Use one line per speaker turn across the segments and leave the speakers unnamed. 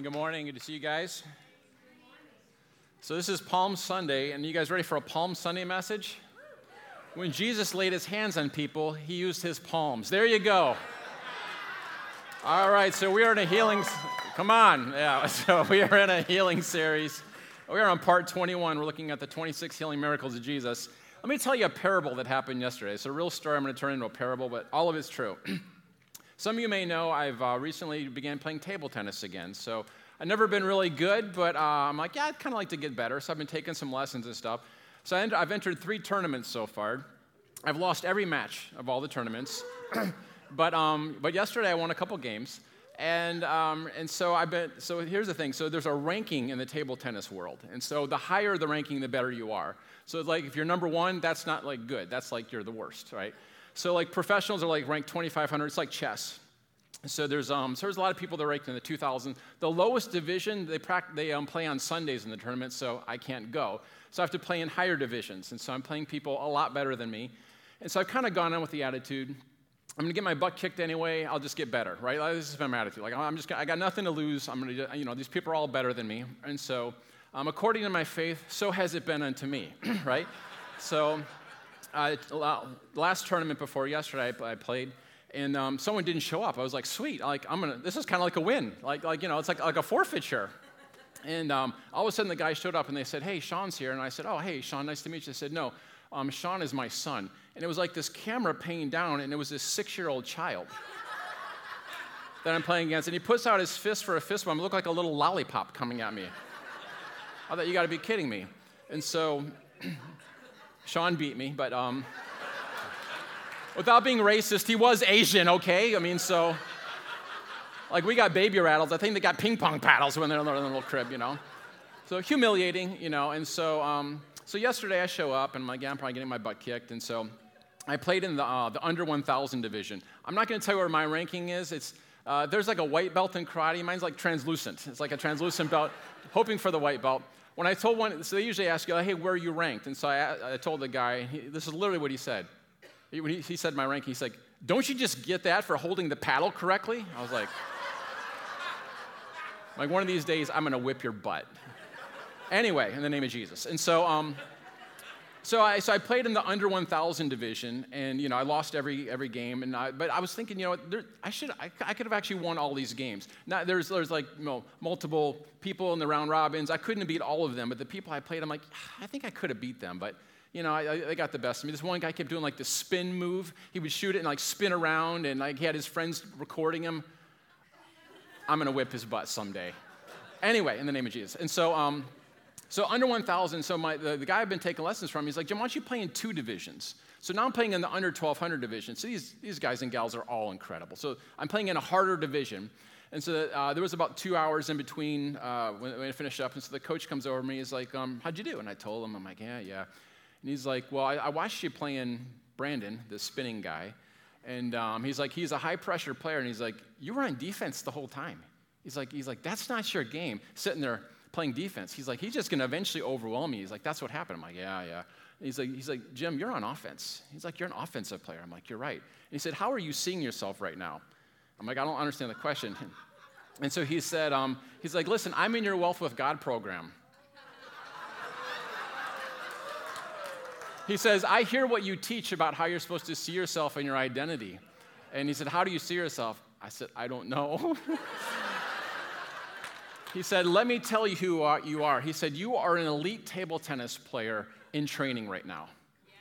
morning, good morning. Good to see you guys. So, this is Palm Sunday, and you guys ready for a Palm Sunday message? When Jesus laid his hands on people, he used his palms. There you go. All right, so we are in a healing. Come on, yeah. So we are in a healing series. We are on part 21. We're looking at the 26 healing miracles of Jesus. Let me tell you a parable that happened yesterday. It's a real story. I'm going to turn into a parable, but all of it's true. Some of you may know I've uh, recently began playing table tennis again. So I've never been really good, but uh, I'm like, yeah, I'd kind of like to get better. So I've been taking some lessons and stuff. So I have entered three tournaments so far. I've lost every match of all the tournaments. but, um, but yesterday I won a couple games. And, um, and so I bet, so here's the thing. So there's a ranking in the table tennis world. And so the higher the ranking, the better you are. So like if you're number one, that's not like good. That's like you're the worst, right? So like professionals are like ranked 2,500. It's like chess. So there's um, so there's a lot of people that are ranked in the 2,000. The lowest division they they um, play on Sundays in the tournament, so I can't go. So I have to play in higher divisions, and so I'm playing people a lot better than me. And so I've kind of gone on with the attitude, I'm gonna get my butt kicked anyway. I'll just get better, right? Like, this been my attitude. Like I'm just, I got nothing to lose. I'm gonna, you know, these people are all better than me, and so um, according to my faith, so has it been unto me, right? so uh, last tournament before yesterday, I, played, and um, someone didn't show up. I was like, sweet, like I'm gonna. This is kind of like a win, like like you know, it's like like a forfeiture. And um, all of a sudden, the guy showed up, and they said, "Hey, Sean's here." And I said, "Oh, hey, Sean, nice to meet you." They said, "No, um, Sean is my son." And it was like this camera paying down, and it was this six-year-old child that I'm playing against. And he puts out his fist for a fist bump. It looked like a little lollipop coming at me. I thought, you got to be kidding me. And so Sean beat me, but um, without being racist, he was Asian, okay? I mean, so, like, we got baby rattles. I think they got ping pong paddles when they're in their little crib, you know? So humiliating, you know, and so, um, so yesterday I show up and I'm like, yeah, I'm probably getting my butt kicked, and so I played in the, uh, the under 1,000 division. I'm not going to tell you where my ranking is. It's, uh, there's like a white belt in karate. Mine's like translucent. It's like a translucent belt, hoping for the white belt when I told one, so they usually ask you, hey, where are you ranked? And so I, I told the guy, he, this is literally what he said. He, when he, he said my ranking, he's like, don't you just get that for holding the paddle correctly? I was like, like one of these days, I'm going to whip your butt. Anyway, in the name of Jesus. And so, um, so I, so I played in the under 1,000 division, and you know I lost every every game. And I, but I was thinking, you know, there, I should I, I, could have actually won all these games. Now there's there's like you know, multiple people in the round robins. I couldn't have beat all of them, but the people I played, I'm like, I think I could have beat them, but. You know, I, I got the best of me. This one guy kept doing like the spin move. He would shoot it and like spin around, and like he had his friends recording him. I'm gonna whip his butt someday. Anyway, in the name of Jesus. And so, um, so under 1,000, so my, the, the, guy I've been taking lessons from, he's like, Jim, why don't you play in two divisions? So now I'm playing in the under 1,200 division. So these, these guys and gals are all incredible. So I'm playing in a harder division. And so uh, there was about two hours in between uh, when, when, I finished up. And so the coach comes over to me. He's like, um, how'd you do? And I told him, I'm like, yeah, yeah. And he's like, well, I, I watched you playing Brandon, the spinning guy. And um, he's like, he's a high pressure player. And he's like, you were on defense the whole time. He's like, he's like, that's not your game. Sitting there playing defense. He's like, he's just going to eventually overwhelm me. He's like, that's what happened. I'm like, yeah, yeah. he's like, he's like, Jim, you're on offense. He's like, you're an offensive player. I'm like, you're right. And he said, how are you seeing yourself right now? I'm like, I don't understand the question. And so he said, um, he's like, listen, I'm in your Wealth with God program. he says, I hear what you teach about how you're supposed to see yourself and your identity. And he said, How do you see yourself? I said, I don't know. He said, Let me tell you who you are. He said, You are an elite table tennis player in training right now. Yeah.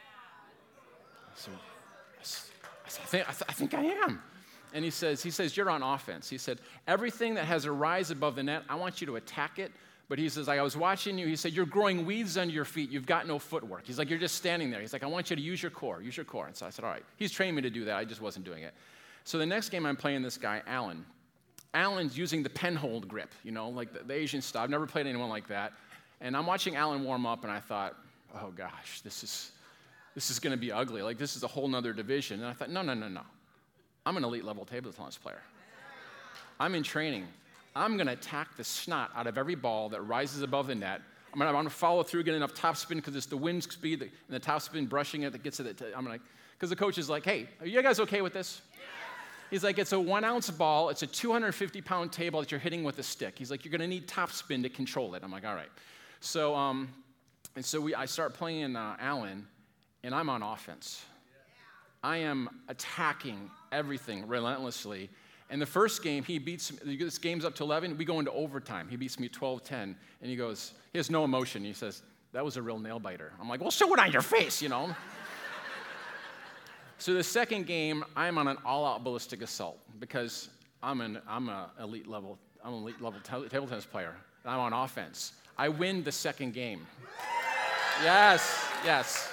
I, said, I, think, I, th- I think I am. And he says, he says, You're on offense. He said, Everything that has a rise above the net, I want you to attack it. But he says, like, I was watching you. He said, You're growing weeds under your feet. You've got no footwork. He's like, You're just standing there. He's like, I want you to use your core. Use your core. And so I said, All right. He's trained me to do that. I just wasn't doing it. So the next game I'm playing this guy, Alan. Alan's using the penhold grip, you know, like the, the Asian style. I've never played anyone like that. And I'm watching Alan warm up, and I thought, oh gosh, this is, this is going to be ugly. Like, this is a whole nother division. And I thought, no, no, no, no. I'm an elite level table tennis player. I'm in training. I'm going to attack the snot out of every ball that rises above the net. I'm going to follow through, get enough top spin because it's the wind speed and the top spin brushing it that gets it. I'm to, because the coach is like, hey, are you guys okay with this? He's like, it's a one ounce ball, it's a 250 pound table that you're hitting with a stick. He's like, you're gonna need top spin to control it. I'm like, all right. So, um, and so we, I start playing uh, Alan, and I'm on offense. I am attacking everything relentlessly. And the first game, he beats me, this game's up to 11, we go into overtime. He beats me 12 10, and he goes, he has no emotion. He says, That was a real nail biter. I'm like, Well, show it on your face, you know? So the second game, I'm on an all out ballistic assault because I'm an I'm an elite level, I'm an elite level table tennis player. I'm on offense. I win the second game. Yes, yes.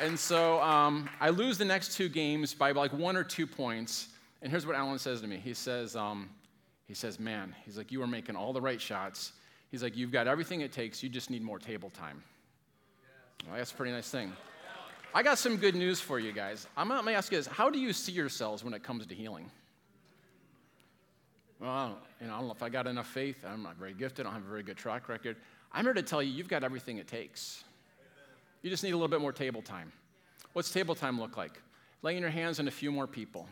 And so um, I lose the next two games by like one or two points. And here's what Alan says to me. He says, um, he says, man, he's like, you are making all the right shots. He's like, you've got everything it takes. You just need more table time. Well, that's a pretty nice thing. I got some good news for you guys. I'm going to ask you this. How do you see yourselves when it comes to healing? Well, you know, I don't know if I got enough faith. I'm not very gifted. I don't have a very good track record. I'm here to tell you, you've got everything it takes. You just need a little bit more table time. What's table time look like? Laying your hands on a few more people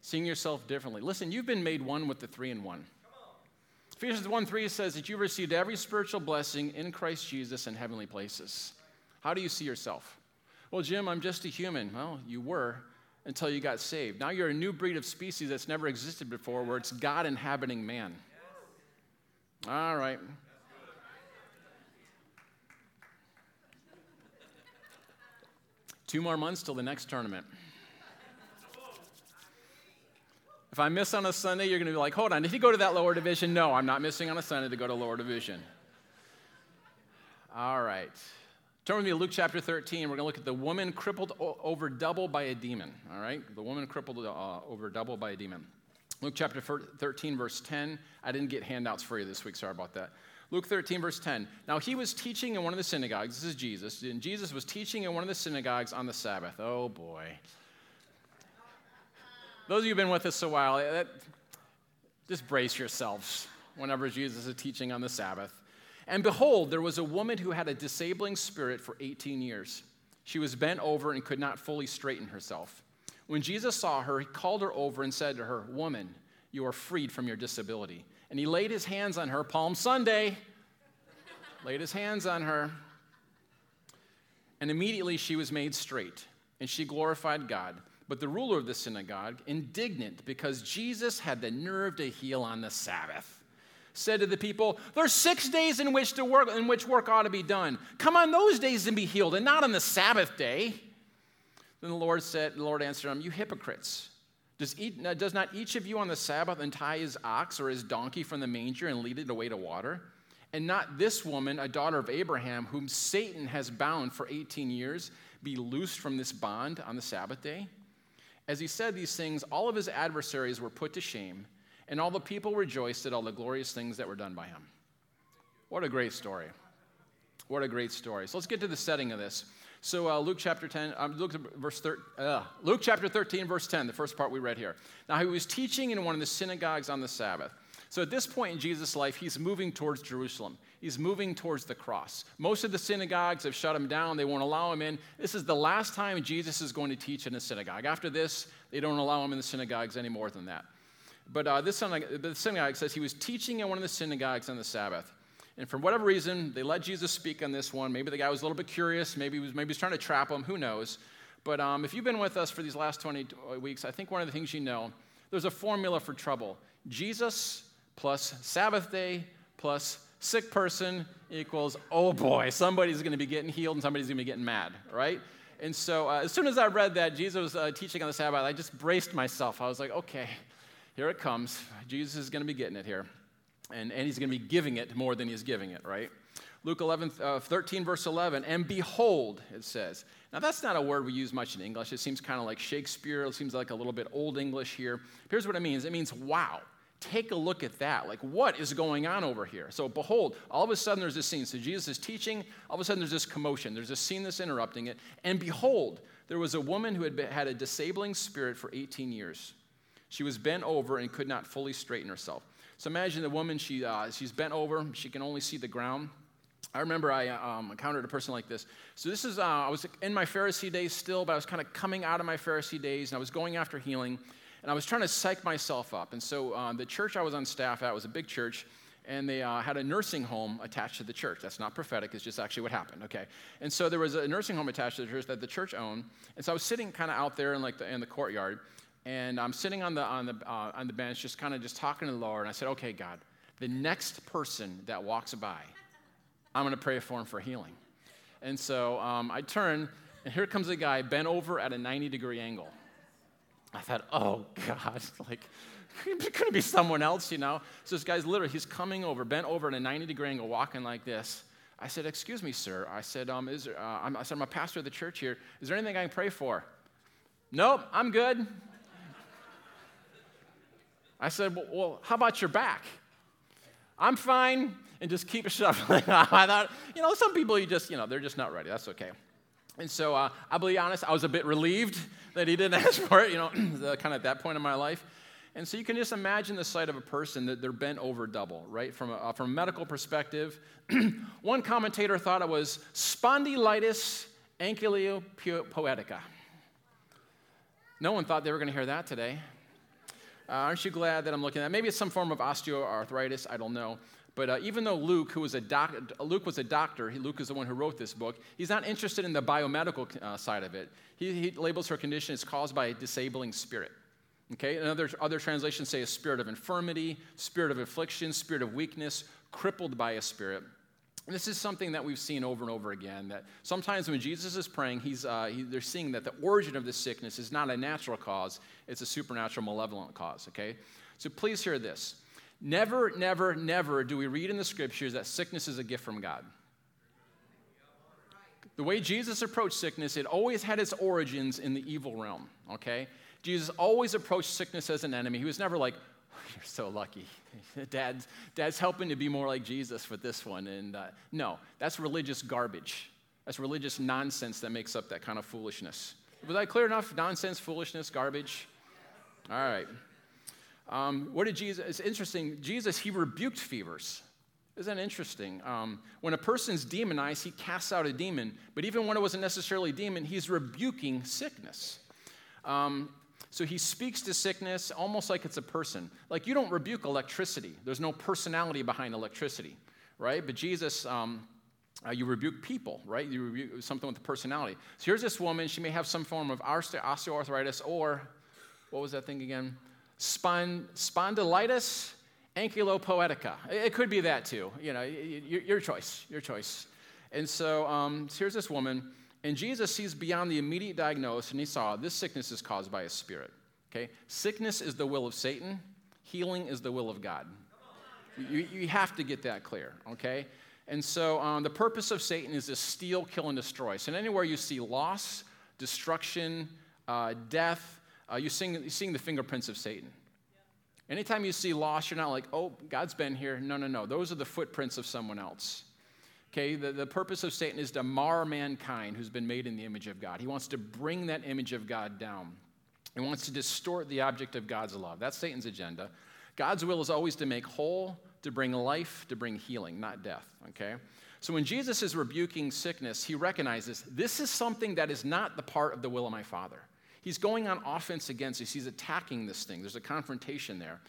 seeing yourself differently. Listen, you've been made one with the three in one. Ephesians 1 3 says that you received every spiritual blessing in Christ Jesus in heavenly places. How do you see yourself? Well, Jim, I'm just a human. Well, you were until you got saved. Now you're a new breed of species that's never existed before, where it's God inhabiting man. All right. Two more months till the next tournament. If I miss on a Sunday, you're going to be like, hold on, did he go to that lower division? No, I'm not missing on a Sunday to go to lower division. All right. Turn with me to Luke chapter 13. We're going to look at the woman crippled over double by a demon. All right? The woman crippled uh, over double by a demon. Luke chapter 13, verse 10. I didn't get handouts for you this week. Sorry about that. Luke 13, verse 10. Now, he was teaching in one of the synagogues. This is Jesus. And Jesus was teaching in one of the synagogues on the Sabbath. Oh, boy. Those of you who've been with us a while, that, just brace yourselves whenever Jesus is teaching on the Sabbath. And behold, there was a woman who had a disabling spirit for 18 years. She was bent over and could not fully straighten herself. When Jesus saw her, he called her over and said to her, Woman, you are freed from your disability. And he laid his hands on her, Palm Sunday, laid his hands on her. And immediately she was made straight, and she glorified God. But the ruler of the synagogue, indignant because Jesus had the nerve to heal on the Sabbath, said to the people, There's six days in which to work in which work ought to be done. Come on those days and be healed, and not on the Sabbath day. Then the Lord said, the Lord answered him, You hypocrites. Does, eat, uh, does not each of you on the Sabbath untie his ox or his donkey from the manger and lead it away to water? And not this woman, a daughter of Abraham, whom Satan has bound for 18 years, be loosed from this bond on the Sabbath day? As he said these things, all of his adversaries were put to shame, and all the people rejoiced at all the glorious things that were done by him. What a great story. What a great story. So let's get to the setting of this. So uh, Luke chapter 10, um, Luke, verse thir- uh, Luke chapter 13, verse 10, the first part we read here. Now he was teaching in one of the synagogues on the Sabbath. So at this point in Jesus' life, he's moving towards Jerusalem. He's moving towards the cross. Most of the synagogues have shut him down, they won't allow him in. This is the last time Jesus is going to teach in a synagogue. After this, they don't allow him in the synagogues any more than that. But uh, this synagogue, the synagogue says he was teaching in one of the synagogues on the Sabbath. And for whatever reason, they let Jesus speak on this one. Maybe the guy was a little bit curious. Maybe he was, maybe he was trying to trap him. Who knows? But um, if you've been with us for these last 20 weeks, I think one of the things you know, there's a formula for trouble. Jesus plus Sabbath day plus sick person equals, oh boy, somebody's going to be getting healed and somebody's going to be getting mad, right? And so uh, as soon as I read that Jesus was uh, teaching on the Sabbath, I just braced myself. I was like, okay, here it comes. Jesus is going to be getting it here. And, and he's going to be giving it more than he's giving it, right? Luke 11, uh, 13, verse 11, and behold, it says. Now, that's not a word we use much in English. It seems kind of like Shakespeare. It seems like a little bit old English here. Here's what it means it means wow take a look at that. Like, what is going on over here? So, behold, all of a sudden there's this scene. So, Jesus is teaching. All of a sudden there's this commotion. There's a scene that's interrupting it. And behold, there was a woman who had been, had a disabling spirit for 18 years. She was bent over and could not fully straighten herself. So, imagine the woman, she, uh, she's bent over, she can only see the ground. I remember I um, encountered a person like this. So this is, uh, I was in my Pharisee days still, but I was kind of coming out of my Pharisee days, and I was going after healing. And I was trying to psych myself up. And so uh, the church I was on staff at was a big church, and they uh, had a nursing home attached to the church. That's not prophetic, it's just actually what happened, okay? And so there was a nursing home attached to the church that the church owned. And so I was sitting kind of out there in like the, in the courtyard, and I'm sitting on the, on the, uh, on the bench, just kind of just talking to the Lord. And I said, okay, God, the next person that walks by, I'm going to pray for him for healing. And so um, I turn, and here comes a guy bent over at a 90 degree angle. I thought, oh God, like, it could be someone else, you know? So this guy's literally, he's coming over, bent over at a 90 degree angle, walking like this. I said, excuse me, sir. I said, um, is uh, I said, I'm a pastor of the church here. Is there anything I can pray for? Nope, I'm good. I said, well, well, how about your back? I'm fine, and just keep shuffling. I thought, you know, some people you just, you know, they're just not ready. That's okay. And so uh, I'll be honest, I was a bit relieved that he didn't ask for it, you know, kind of at that point in my life. And so you can just imagine the sight of a person that they're bent over double, right? From a, uh, from a medical perspective, one commentator thought it was spondylitis ankylopoietica. No one thought they were going to hear that today. Uh, aren't you glad that I'm looking at? That? Maybe it's some form of osteoarthritis. I don't know. But uh, even though Luke, who was a doc- Luke was a doctor, he, Luke is the one who wrote this book. He's not interested in the biomedical uh, side of it. He, he, labels her condition as caused by a disabling spirit. Okay, and other, other translations say a spirit of infirmity, spirit of affliction, spirit of weakness, crippled by a spirit. And this is something that we've seen over and over again. That sometimes when Jesus is praying, he's, uh, he, they're seeing that the origin of this sickness is not a natural cause, it's a supernatural, malevolent cause. Okay? So please hear this. Never, never, never do we read in the scriptures that sickness is a gift from God. The way Jesus approached sickness, it always had its origins in the evil realm, okay? Jesus always approached sickness as an enemy. He was never like, You're so lucky. Dad's, Dad's helping to be more like Jesus with this one. And uh, no, that's religious garbage. That's religious nonsense that makes up that kind of foolishness. Was that clear enough? Nonsense, foolishness, garbage? All right. Um, what did Jesus? It's interesting. Jesus, he rebuked fevers. Isn't that interesting? Um, when a person's demonized, he casts out a demon. But even when it wasn't necessarily a demon, he's rebuking sickness. Um, so he speaks to sickness almost like it's a person. Like you don't rebuke electricity, there's no personality behind electricity, right? But Jesus, um, uh, you rebuke people, right? You rebuke something with a personality. So here's this woman, she may have some form of osteoarthritis or, what was that thing again? Spond- spondylitis ankylopoietica. It could be that too. You know, your choice, your choice. And so, um, so here's this woman, and Jesus sees beyond the immediate diagnosis, and he saw this sickness is caused by a spirit. Okay, sickness is the will of Satan. Healing is the will of God. You, you have to get that clear. Okay, and so um, the purpose of Satan is to steal, kill, and destroy. So anywhere you see loss, destruction, uh, death, uh, you're, seeing, you're seeing the fingerprints of Satan. Anytime you see loss, you're not like, oh, God's been here. No, no, no. Those are the footprints of someone else. Okay, the, the purpose of Satan is to mar mankind who's been made in the image of God. He wants to bring that image of God down. He wants to distort the object of God's love. That's Satan's agenda. God's will is always to make whole, to bring life, to bring healing, not death. Okay? So when Jesus is rebuking sickness, he recognizes this is something that is not the part of the will of my Father. He's going on offense against this, He's attacking this thing. There's a confrontation there.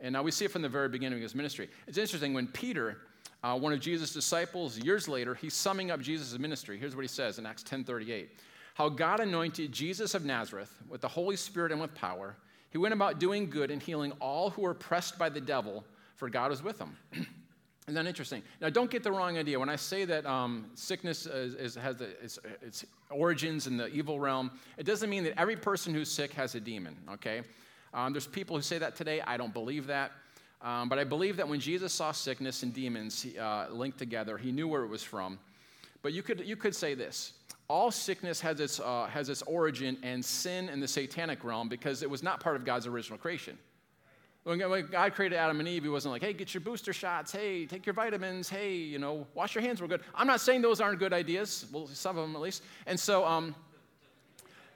And now we see it from the very beginning of his ministry. It's interesting when Peter, uh, one of Jesus' disciples, years later, he's summing up Jesus' ministry. Here's what he says in Acts 10:38. How God anointed Jesus of Nazareth with the Holy Spirit and with power. He went about doing good and healing all who were oppressed by the devil, for God was with him. Isn't that interesting? Now, don't get the wrong idea. When I say that um, sickness is, is, has the, its, its, origins in the evil realm, it doesn't mean that every person who's sick has a demon, okay? Um, there's people who say that today. I don't believe that. Um, but I believe that when Jesus saw sickness and demons uh, linked together, he knew where it was from. But you could, you could say this all sickness has its, uh, has its origin and sin in the satanic realm because it was not part of God's original creation. When God created Adam and Eve, He wasn't like, hey, get your booster shots. Hey, take your vitamins. Hey, you know, wash your hands real good. I'm not saying those aren't good ideas. Well, some of them at least. And so, um,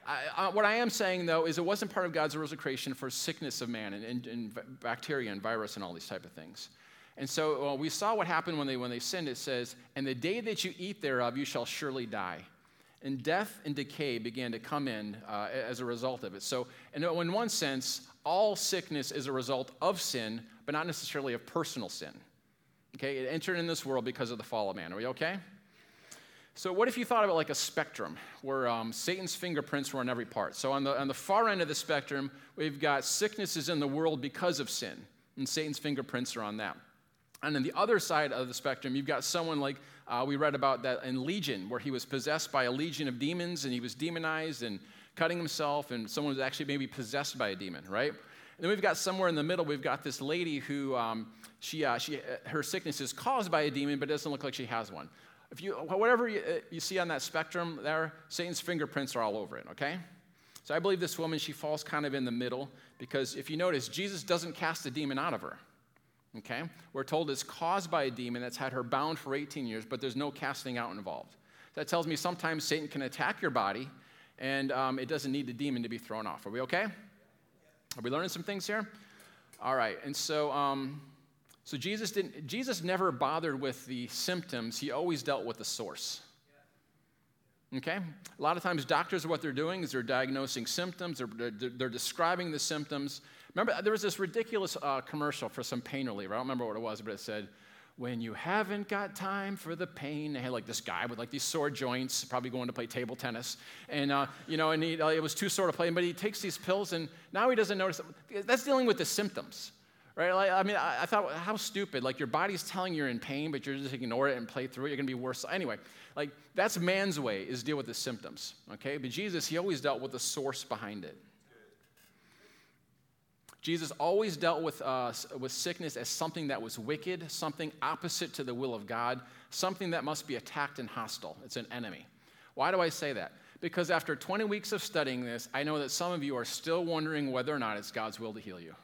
I, what I am saying, though, is it wasn't part of God's original creation for sickness of man and, and, and bacteria and virus and all these type of things. And so well, we saw what happened when they, when they sinned. It says, And the day that you eat thereof, you shall surely die. And death and decay began to come in uh, as a result of it. So, in one sense, all sickness is a result of sin, but not necessarily of personal sin. Okay, it entered in this world because of the fall of man. Are we okay? So, what if you thought it like a spectrum where um, Satan's fingerprints were on every part? So, on the, on the far end of the spectrum, we've got sicknesses in the world because of sin, and Satan's fingerprints are on that. And on the other side of the spectrum, you've got someone like uh, we read about that in Legion, where he was possessed by a legion of demons and he was demonized and cutting himself, and someone was actually maybe possessed by a demon, right? And then we've got somewhere in the middle, we've got this lady who um, she, uh, she, uh, her sickness is caused by a demon, but it doesn't look like she has one. If you, whatever you, uh, you see on that spectrum there, Satan's fingerprints are all over it, okay? So I believe this woman, she falls kind of in the middle because if you notice, Jesus doesn't cast the demon out of her. Okay? We're told it's caused by a demon that's had her bound for 18 years, but there's no casting out involved. That tells me sometimes Satan can attack your body, and um, it doesn't need the demon to be thrown off. Are we okay? Are we learning some things here? All right. And so, um, so Jesus didn't. Jesus never bothered with the symptoms. He always dealt with the source. Okay? A lot of times, doctors, what they're doing is they're diagnosing symptoms, they're, they're, they're describing the symptoms. Remember, there was this ridiculous uh, commercial for some pain relief. I don't remember what it was, but it said, when you haven't got time for the pain, they had like this guy with like these sore joints, probably going to play table tennis, and uh, you know, and he, uh, it was too sore to play. But he takes these pills, and now he doesn't notice. That's dealing with the symptoms, right? Like, I mean, I, I, thought, how stupid! Like your body's telling you're in pain, but you're just ignore it and play through it. You're gonna be worse anyway. Like that's man's way is deal with the symptoms, okay? But Jesus, he always dealt with the source behind it. Jesus always dealt with, uh, with sickness as something that was wicked, something opposite to the will of God, something that must be attacked and hostile. It's an enemy. Why do I say that? Because after 20 weeks of studying this, I know that some of you are still wondering whether or not it's God's will to heal you.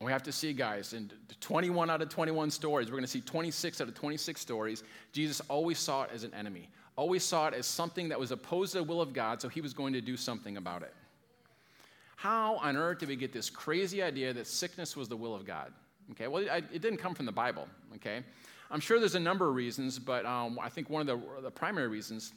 We have to see, guys, in 21 out of 21 stories, we're going to see 26 out of 26 stories, Jesus always saw it as an enemy, always saw it as something that was opposed to the will of God, so he was going to do something about it. How on earth did we get this crazy idea that sickness was the will of God? Okay, well, it didn't come from the Bible, okay? I'm sure there's a number of reasons, but um, I think one of the, the primary reasons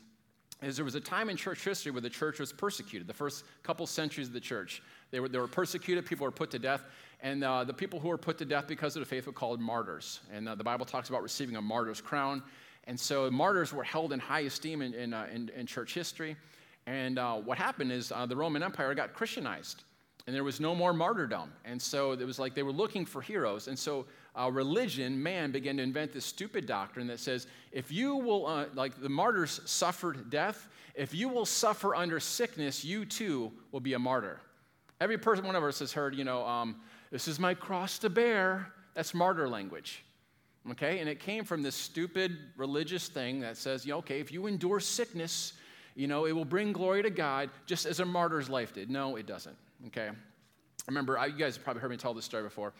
is there was a time in church history where the church was persecuted, the first couple centuries of the church. They were, they were persecuted, people were put to death, and uh, the people who were put to death because of the faith were called martyrs. And uh, the Bible talks about receiving a martyr's crown. And so martyrs were held in high esteem in, in, uh, in, in church history. And uh, what happened is uh, the Roman Empire got Christianized, and there was no more martyrdom. And so it was like they were looking for heroes. And so uh, religion, man, began to invent this stupid doctrine that says if you will, like the martyrs suffered death, if you will suffer under sickness, you too will be a martyr. Every person, one of us has heard, you know, um, this is my cross to bear. That's martyr language. Okay? And it came from this stupid religious thing that says, you know, okay, if you endure sickness, you know, it will bring glory to God just as a martyr's life did. No, it doesn't. Okay? Remember, I, you guys probably heard me tell this story before.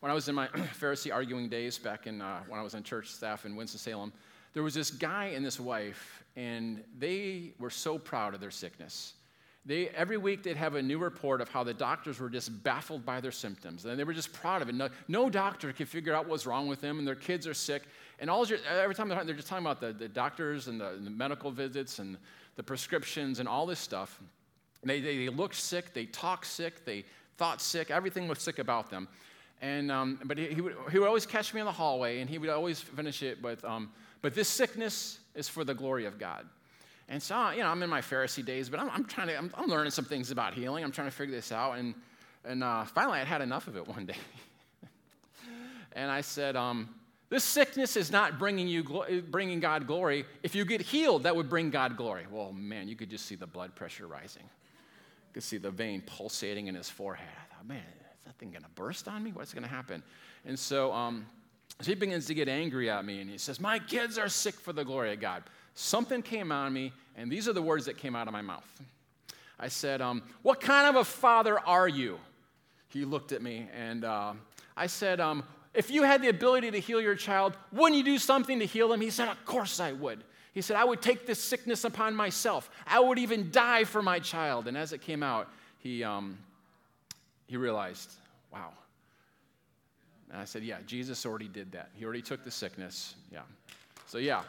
When I was in my Pharisee arguing days back in, uh, when I was on church staff in Winston-Salem, there was this guy and this wife, and they were so proud of their sickness. They, every week they'd have a new report of how the doctors were just baffled by their symptoms. And they were just proud of it. No, no doctor could figure out what's wrong with them, and their kids are sick. And all every time they're, they're just talking about the, the doctors and the, the medical visits and the prescriptions and all this stuff. They, they, they looked sick, they talked sick, they thought sick, everything was sick about them. And, um, but he, he, would, he would always catch me in the hallway, and he would always finish it with, um, But this sickness is for the glory of God. And so, you know, I'm in my Pharisee days, but I'm, I'm trying to, I'm, I'm, learning some things about healing. I'm trying to figure this out. And, and uh, finally, I'd had enough of it one day. and I said, um, this sickness is not bringing, you bringing God glory. If you get healed, that would bring God glory. Well, man, you could just see the blood pressure rising. You could see the vein pulsating in his forehead. I thought, man, is that thing going to burst on me? What's going to happen? And so, um, so he begins to get angry at me and he says, My kids are sick for the glory of God. Something came on me, and these are the words that came out of my mouth. I said, um, What kind of a father are you? He looked at me and uh, I said, um, if you had the ability to heal your child, wouldn't you do something to heal him? He said, Of course I would. He said, I would take this sickness upon myself. I would even die for my child. And as it came out, he, um, he realized, wow. And I said, Yeah, Jesus already did that. He already took the sickness. Yeah. So, yeah.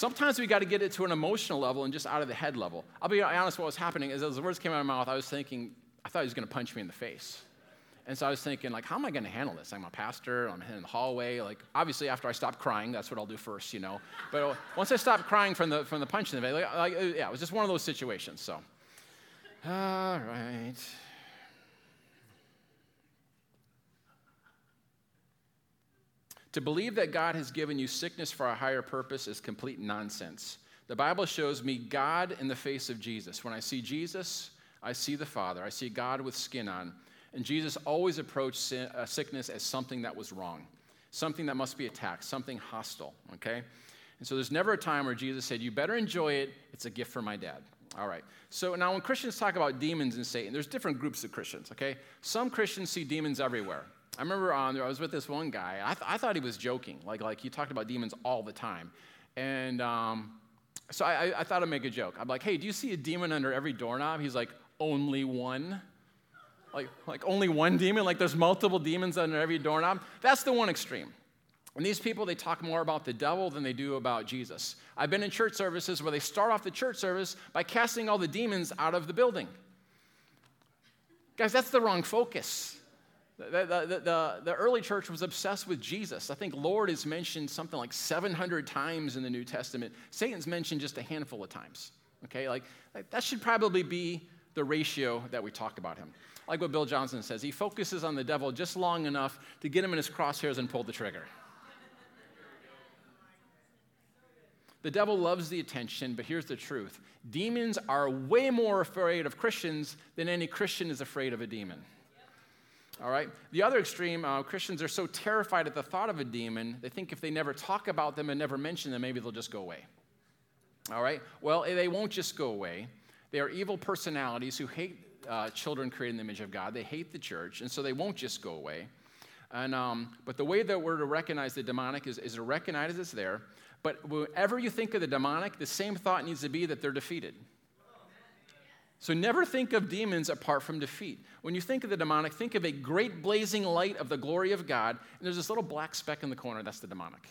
Sometimes we got to get it to an emotional level and just out of the head level. I'll be honest, what was happening is as the words came out of my mouth, I was thinking, I thought he was going to punch me in the face. And so I was thinking, like, how am I going to handle this? I'm a pastor, I'm in the hallway. Like, obviously, after I stop crying, that's what I'll do first, you know. But once I stopped crying from the, from the punch in the face, like, like, yeah, it was just one of those situations. So, all right. To believe that God has given you sickness for a higher purpose is complete nonsense. The Bible shows me God in the face of Jesus. When I see Jesus, I see the Father. I see God with skin on. And Jesus always approached uh, sickness as something that was wrong, something that must be attacked, something hostile, okay? And so there's never a time where Jesus said, You better enjoy it. It's a gift from my dad. All right. So now when Christians talk about demons and Satan, there's different groups of Christians, okay? Some Christians see demons everywhere. I remember there, I was with this one guy. I, th- I thought he was joking. Like, like he talked about demons all the time. And um, so I, I, thought I'd make a joke. I'm like, hey, do you see a demon under every doorknob? He's like, only one. Like, like only one demon? Like there's multiple demons under every doorknob? That's the one extreme. And these people, they talk more about the devil than they do about Jesus. I've been in church services where they start off the church service by casting all the demons out of the building. Guys, that's the wrong focus. The, the, the, the, early church was obsessed with Jesus. I think Lord is mentioned something like 700 times in the New Testament. Satan's mentioned just a handful of times. Okay, like, like that should probably be the ratio that we talk about him. Like what Bill Johnson says, he focuses on the devil just long enough to get him in his crosshairs and pull the trigger. The devil loves the attention, but here's the truth demons are way more afraid of Christians than any Christian is afraid of a demon. All right? The other extreme, uh, Christians are so terrified at the thought of a demon, they think if they never talk about them and never mention them, maybe they'll just go away. All right? Well, they won't just go away. They are evil personalities who hate uh, children created in the image of God. They hate the church, and so they won't just go away. And, um, but the way that we're to recognize the demonic is, is to recognize it's there. But whenever you think of the demonic, the same thought needs to be that they're defeated. So never think of demons apart from defeat. When you think of the demonic, think of a great blazing light of the glory of God, and there's this little black speck in the corner, that's the demonic.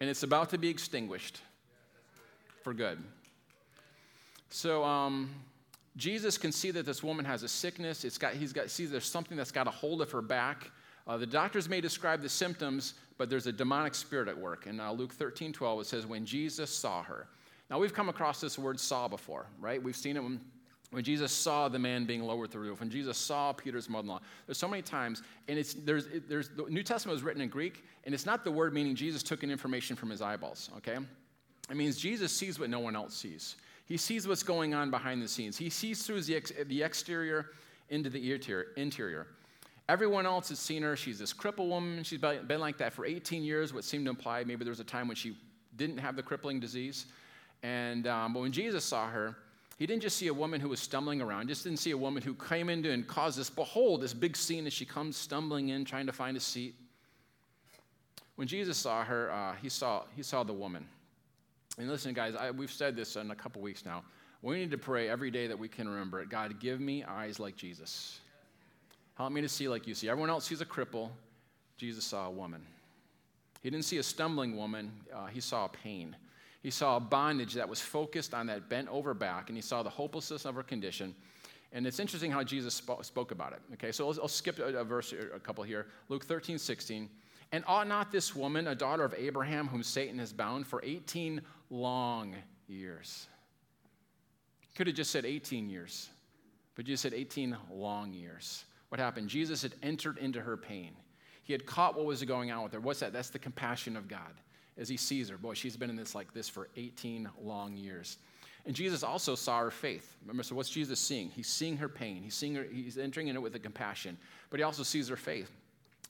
And it's about to be extinguished for good. So um, Jesus can see that this woman has a sickness. It's got, he's got, sees there's something that's got a hold of her back. Uh, the doctors may describe the symptoms, but there's a demonic spirit at work. In uh, Luke 13, 12, it says, when Jesus saw her. Now, we've come across this word saw before, right? We've seen it when, when Jesus saw the man being lowered through the roof, when Jesus saw Peter's mother in law. There's so many times, and it's, there's, it, there's, the New Testament was written in Greek, and it's not the word meaning Jesus took in information from his eyeballs, okay? It means Jesus sees what no one else sees. He sees what's going on behind the scenes. He sees through the, ex- the exterior into the interior. Everyone else has seen her. She's this crippled woman. She's been like that for 18 years, what seemed to imply maybe there was a time when she didn't have the crippling disease. And um, but when Jesus saw her, he didn't just see a woman who was stumbling around, just didn't see a woman who came into and caused this, behold, this big scene as she comes stumbling in, trying to find a seat. When Jesus saw her, uh, he, saw, he saw the woman. And listen, guys, I, we've said this in a couple weeks now. We need to pray every day that we can remember it. God, give me eyes like Jesus. Help me to see like you see. Everyone else sees a cripple. Jesus saw a woman. He didn't see a stumbling woman, uh, he saw a pain. He saw a bondage that was focused on that bent over back, and he saw the hopelessness of her condition. And it's interesting how Jesus spoke, about it. Okay, so I'll, I'll skip a, a, verse, a couple here. Luke 13, 16. And ought not this woman, a daughter of Abraham, whom Satan has bound for 18 long years? Could have just said 18 years, but Jesus said 18 long years. What happened? Jesus had entered into her pain. He had caught what was going on with her. What's that? That's the compassion of God as he sees her. Boy, she's been in this like this for 18 long years. And Jesus also saw her faith. Remember, so what's Jesus seeing? He's seeing her pain. He's seeing her, he's entering in it with a compassion, but he also sees her faith.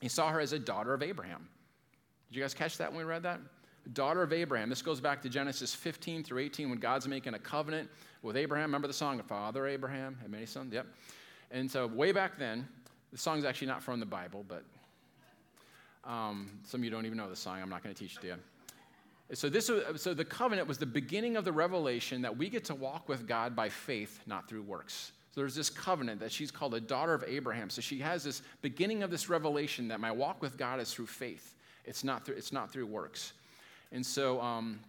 He saw her as a daughter of Abraham. Did you guys catch that when we read that? Daughter of Abraham. This goes back to Genesis 15 through 18 when God's making a covenant with Abraham. Remember the song, of Father Abraham had many sons? Yep. And so, way back then, the song's actually not from the Bible, but um, some of you don't even know the song. I'm not going to teach it to you. So, this, so the covenant was the beginning of the revelation that we get to walk with God by faith, not through works. So there's this covenant that she's called a daughter of Abraham. So she has this beginning of this revelation that my walk with God is through faith. It's not through, it's not through works. And so um,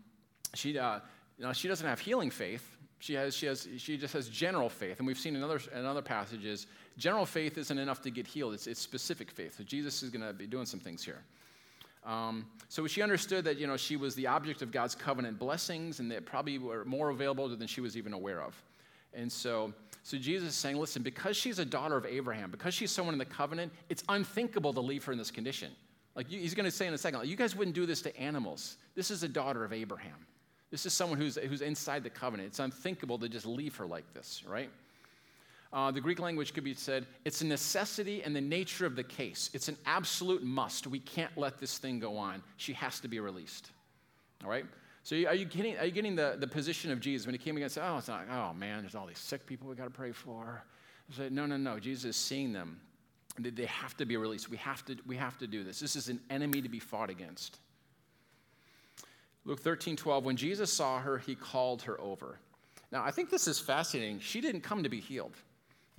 she, uh, you know, she doesn't have healing faith. She, has, she, has, she just has general faith. And we've seen in other, in other passages, general faith isn't enough to get healed, it's, it's specific faith. So Jesus is going to be doing some things here. Um, so she understood that you know she was the object of God's covenant blessings, and that probably were more available than she was even aware of. And so, so Jesus is saying, listen, because she's a daughter of Abraham, because she's someone in the covenant, it's unthinkable to leave her in this condition. Like he's going to say in a second, like, you guys wouldn't do this to animals. This is a daughter of Abraham. This is someone who's, who's inside the covenant. It's unthinkable to just leave her like this, right? Uh, the Greek language could be said, it's a necessity and the nature of the case. It's an absolute must. We can't let this thing go on. She has to be released. All right? So are you getting, are you getting the, the position of Jesus when he came against, oh, it's not, oh man, there's all these sick people we got to pray for. Say, no, no, no. Jesus is seeing them. They have to be released. We have to, we have to do this. This is an enemy to be fought against. Luke 13, 12, when Jesus saw her, he called her over. Now, I think this is fascinating. She didn't come to be healed.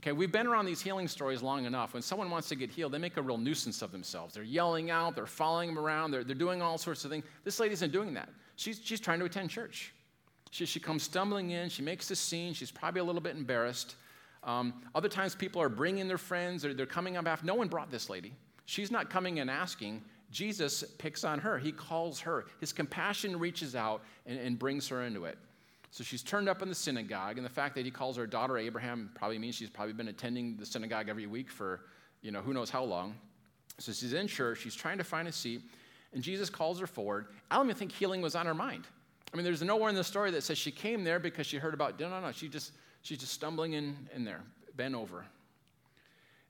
Okay, we've been around these healing stories long enough. When someone wants to get healed, they make a real nuisance of themselves. They're yelling out, they're following them around, they're, they're doing all sorts of things. This lady isn't doing that. She's, she's trying to attend church. She, she comes stumbling in, she makes a scene, she's probably a little bit embarrassed. Um, other times, people are bringing their friends, or they're coming up after. No one brought this lady. She's not coming and asking. Jesus picks on her. He calls her. His compassion reaches out and, and brings her into it. So she's turned up in the synagogue, and the fact that he calls her daughter Abraham probably means she's probably been attending the synagogue every week for, you know, who knows how long. So she's in church, she's trying to find a seat, and Jesus calls her forward. I don't even think healing was on her mind. I mean, there's nowhere in the story that says she came there because she heard about, no, no, no, she just, she's just stumbling in, in there, bent over.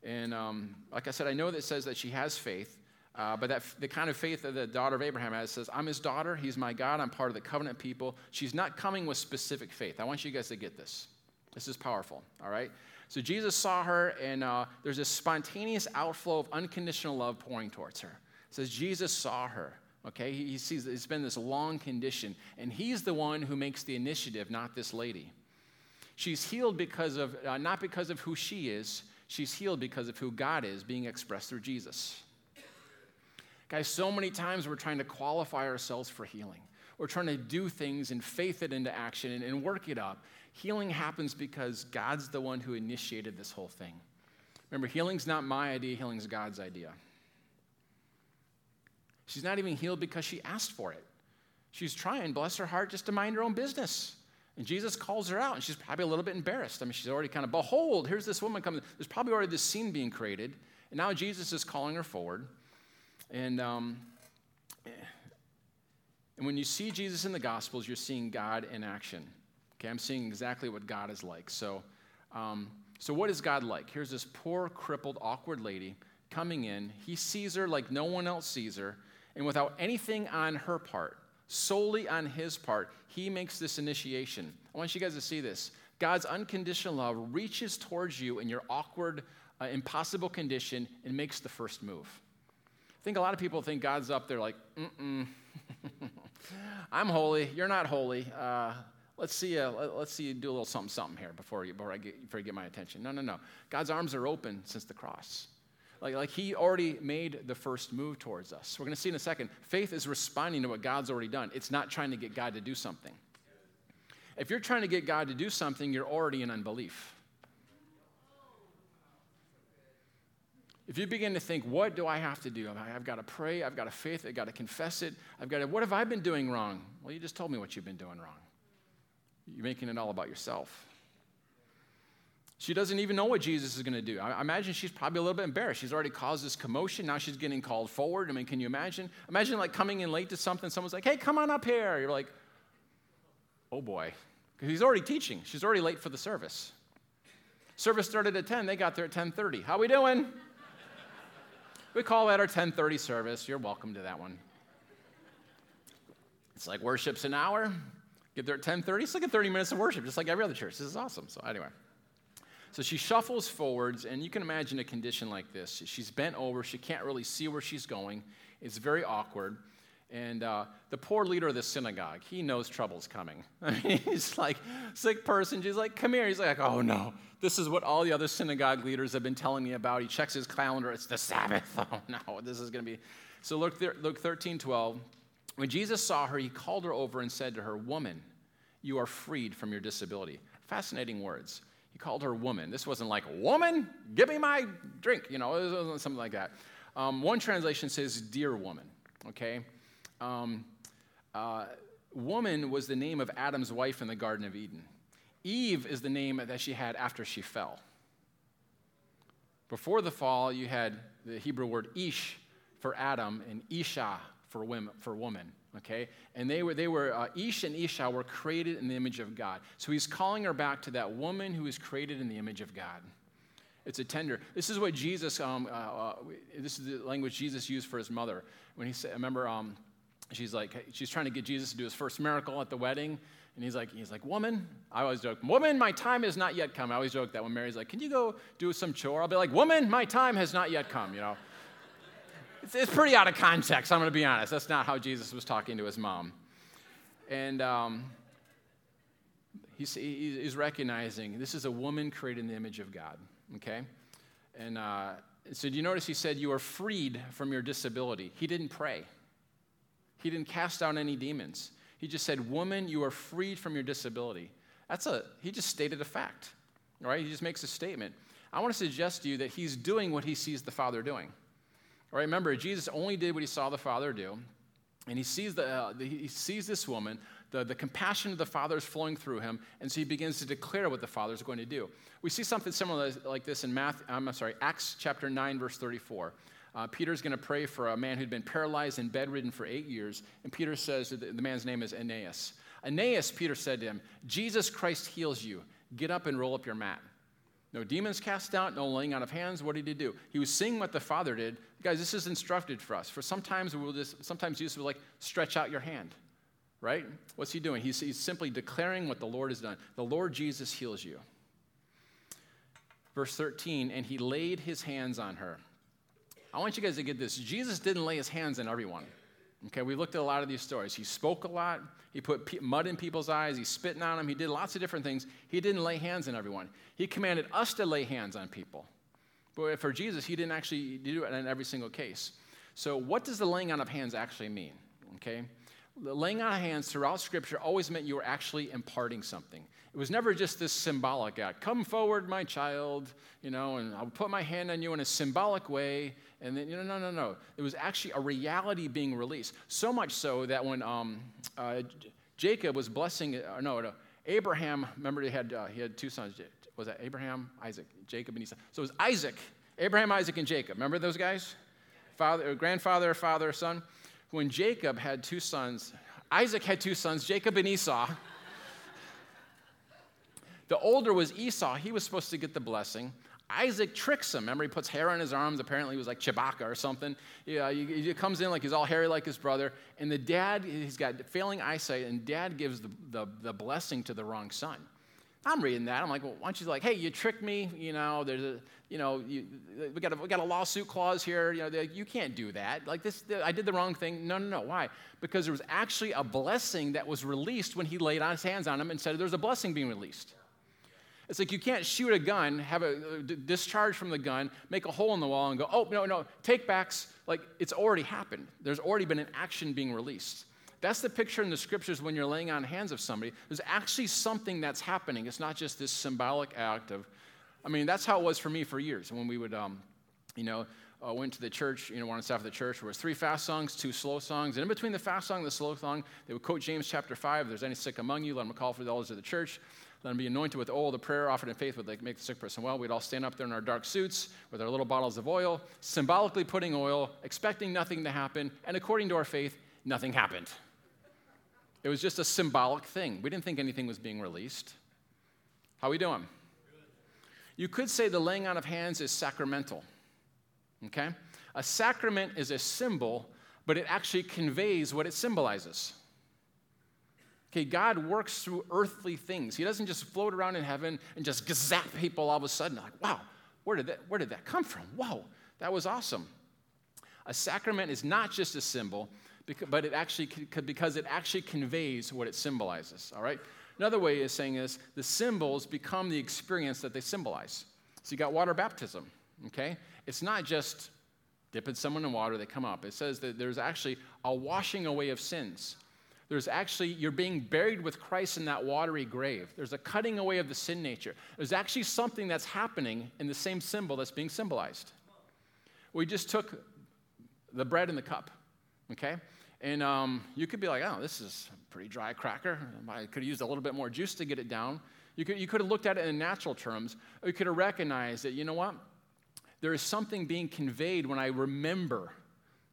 And um, like I said, I know that says that she has faith, uh, but that, the kind of faith that the daughter of Abraham has says, I'm his daughter, he's my God, I'm part of the covenant people. She's not coming with specific faith. I want you guys to get this. This is powerful, all right? So Jesus saw her, and uh, there's this spontaneous outflow of unconditional love pouring towards her. It says Jesus saw her, okay? He, he sees it's been this long condition, and he's the one who makes the initiative, not this lady. She's healed because of, uh, not because of who she is, she's healed because of who God is being expressed through Jesus. Guys, so many times we're trying to qualify ourselves for healing. We're trying to do things and faith it into action and, and work it up. Healing happens because God's the one who initiated this whole thing. Remember, healing's not my idea, healing's God's idea. She's not even healed because she asked for it. She's trying, bless her heart, just to mind her own business. And Jesus calls her out, and she's probably a little bit embarrassed. I mean, she's already kind of, behold, here's this woman coming. There's probably already this scene being created. And now Jesus is calling her forward. And, um, and when you see Jesus in the Gospels, you're seeing God in action. Okay, I'm seeing exactly what God is like. So, um, so what is God like? Here's this poor, crippled, awkward lady coming in. He sees her like no one else sees her, and without anything on her part, solely on his part, he makes this initiation. I want you guys to see this. God's unconditional love reaches towards you in your awkward, uh, impossible condition and makes the first move. I think a lot of people think God's up there like, mm-mm. I'm holy, you're not holy. Uh, let's see, you, let's see you do a little something, something here before you, before, I get, before you get my attention. No, no, no. God's arms are open since the cross. Like, like he already made the first move towards us. We're going to see in a second. Faith is responding to what God's already done. It's not trying to get God to do something. If you're trying to get God to do something, you're already in unbelief. If you begin to think, what do I have to do? I've got to pray, I've got to faith, I've got to confess it, I've got to, what have I been doing wrong? Well, you just told me what you've been doing wrong. You're making it all about yourself. She doesn't even know what Jesus is going to do. I imagine she's probably a little bit embarrassed. She's already caused this commotion. Now she's getting called forward. I mean, can you imagine? Imagine like coming in late to something. Someone's like, hey, come on up here. You're like, oh boy. Because he's already teaching. She's already late for the service. Service started at 10. They got there at 10.30. How we doing? We call that our 1030 service. You're welcome to that one. It's like worship's an hour. Get there at 1030. It's like a 30 minutes of worship, just like every other church. This is awesome. So anyway. So she shuffles forwards, and you can imagine a condition like this. She's bent over. She can't really see where she's going. It's very awkward. And uh, the poor leader of the synagogue, he knows trouble's coming. I mean, he's like, sick person. She's like, come here. He's like, oh no, this is what all the other synagogue leaders have been telling me about. He checks his calendar. It's the Sabbath. Oh no, this is going to be. So look, Luke 13, 12. When Jesus saw her, he called her over and said to her, Woman, you are freed from your disability. Fascinating words. He called her woman. This wasn't like, Woman, give me my drink. You know, it wasn't something like that. Um, one translation says, Dear woman, okay? Um, uh, woman was the name of Adam's wife in the Garden of Eden. Eve is the name that she had after she fell. Before the fall, you had the Hebrew word ish for Adam and isha for women, for woman. Okay, and they were they were uh, Ish and Isha were created in the image of God. So he's calling her back to that woman who is created in the image of God. It's a tender. This is what Jesus. Um, uh, uh, this is the language Jesus used for his mother when he said. Remember, um, she's like she's trying to get Jesus to do his first miracle at the wedding, and he's like, he's like, woman, I always joke, woman, my time has not yet come. I always joke that when Mary's like, can you go do some chore? I'll be like, woman, my time has not yet come, you know. It's, it's pretty out of context, I'm going to be honest. That's not how Jesus was talking to his mom. And um, he's, he's recognizing this is a woman created in the image of God, okay? And uh, so, do you notice he said, You are freed from your disability? He didn't pray, he didn't cast out any demons. He just said, Woman, you are freed from your disability. That's a, he just stated a fact, right? He just makes a statement. I want to suggest to you that he's doing what he sees the Father doing. All right, remember, Jesus only did what he saw the Father do. And he sees, the, uh, the, he sees this woman, the, the compassion of the Father is flowing through him, and so he begins to declare what the Father is going to do. We see something similar like this in Matthew, I'm sorry, Acts chapter 9, verse 34. Uh, Peter's going to pray for a man who'd been paralyzed and bedridden for eight years, and Peter says the, the man's name is Aeneas. Aeneas, Peter said to him, Jesus Christ heals you. Get up and roll up your mat. No demons cast out, no laying out of hands. What did he do? He was seeing what the Father did. Guys, this is instructed for us. For sometimes we'll just sometimes Jesus will like stretch out your hand. Right? What's he doing? He's, he's simply declaring what the Lord has done. The Lord Jesus heals you. Verse 13, and he laid his hands on her. I want you guys to get this. Jesus didn't lay his hands on everyone. Okay, we looked at a lot of these stories. He spoke a lot. He put mud in people's eyes. He spitting on them. He did lots of different things. He didn't lay hands on everyone. He commanded us to lay hands on people. But for Jesus, he didn't actually do it in every single case. So, what does the laying on of hands actually mean? Okay, the laying on of hands throughout Scripture always meant you were actually imparting something. It was never just this symbolic act. Come forward, my child, you know, and I'll put my hand on you in a symbolic way. And then, you know, no, no, no. It was actually a reality being released. So much so that when um, uh, Jacob was blessing, uh, no, no, Abraham, remember he had, uh, he had two sons. Was that Abraham, Isaac, Jacob, and Esau? So it was Isaac, Abraham, Isaac, and Jacob. Remember those guys? Father, grandfather, father, son. When Jacob had two sons, Isaac had two sons, Jacob and Esau. The older was Esau. He was supposed to get the blessing. Isaac tricks him. Remember, he puts hair on his arms. Apparently, he was like Chewbacca or something. Yeah, he, he, comes in like he's all hairy like his brother. And the dad, he's got failing eyesight, and dad gives the, the, the blessing to the wrong son. I'm reading that. I'm like, well, why don't you like, hey, you tricked me. You know, there's a, you know, you, we got a we got a lawsuit clause here. You know, you can't do that. Like this, I did the wrong thing. No, no, no. Why? Because there was actually a blessing that was released when he laid his hands on him and said, "There's a blessing being released." It's like you can't shoot a gun, have a uh, discharge from the gun, make a hole in the wall, and go, oh, no, no, take backs. Like it's already happened. There's already been an action being released. That's the picture in the scriptures when you're laying on hands of somebody. There's actually something that's happening. It's not just this symbolic act of, I mean, that's how it was for me for years when we would, um, you know, uh, went to the church, you know, one on staff of the church, where it was three fast songs, two slow songs. And in between the fast song and the slow song, they would quote James chapter 5, if there's any sick among you, let them call for the elders of the church. Let them be anointed with oil. The prayer offered in faith would like, make the sick person well. We'd all stand up there in our dark suits with our little bottles of oil, symbolically putting oil, expecting nothing to happen. And according to our faith, nothing happened. It was just a symbolic thing. We didn't think anything was being released. How we doing? You could say the laying on of hands is sacramental. Okay? A sacrament is a symbol, but it actually conveys what it symbolizes. Okay, God works through earthly things. He doesn't just float around in heaven and just zap people all of a sudden. Like, wow, where did that, where did that come from? Whoa, that was awesome. A sacrament is not just a symbol, but it actually because it actually conveys what it symbolizes. All right. Another way of saying is the symbols become the experience that they symbolize. So you got water baptism. Okay, it's not just Dipping someone in water, they come up. It says that there's actually a washing away of sins. There's actually, you're being buried with Christ in that watery grave. There's a cutting away of the sin nature. There's actually something that's happening in the same symbol that's being symbolized. We just took the bread and the cup, okay? And um, you could be like, oh, this is a pretty dry cracker. I could have used a little bit more juice to get it down. You could, you could have looked at it in natural terms, or you could have recognized that, you know what? There is something being conveyed when I remember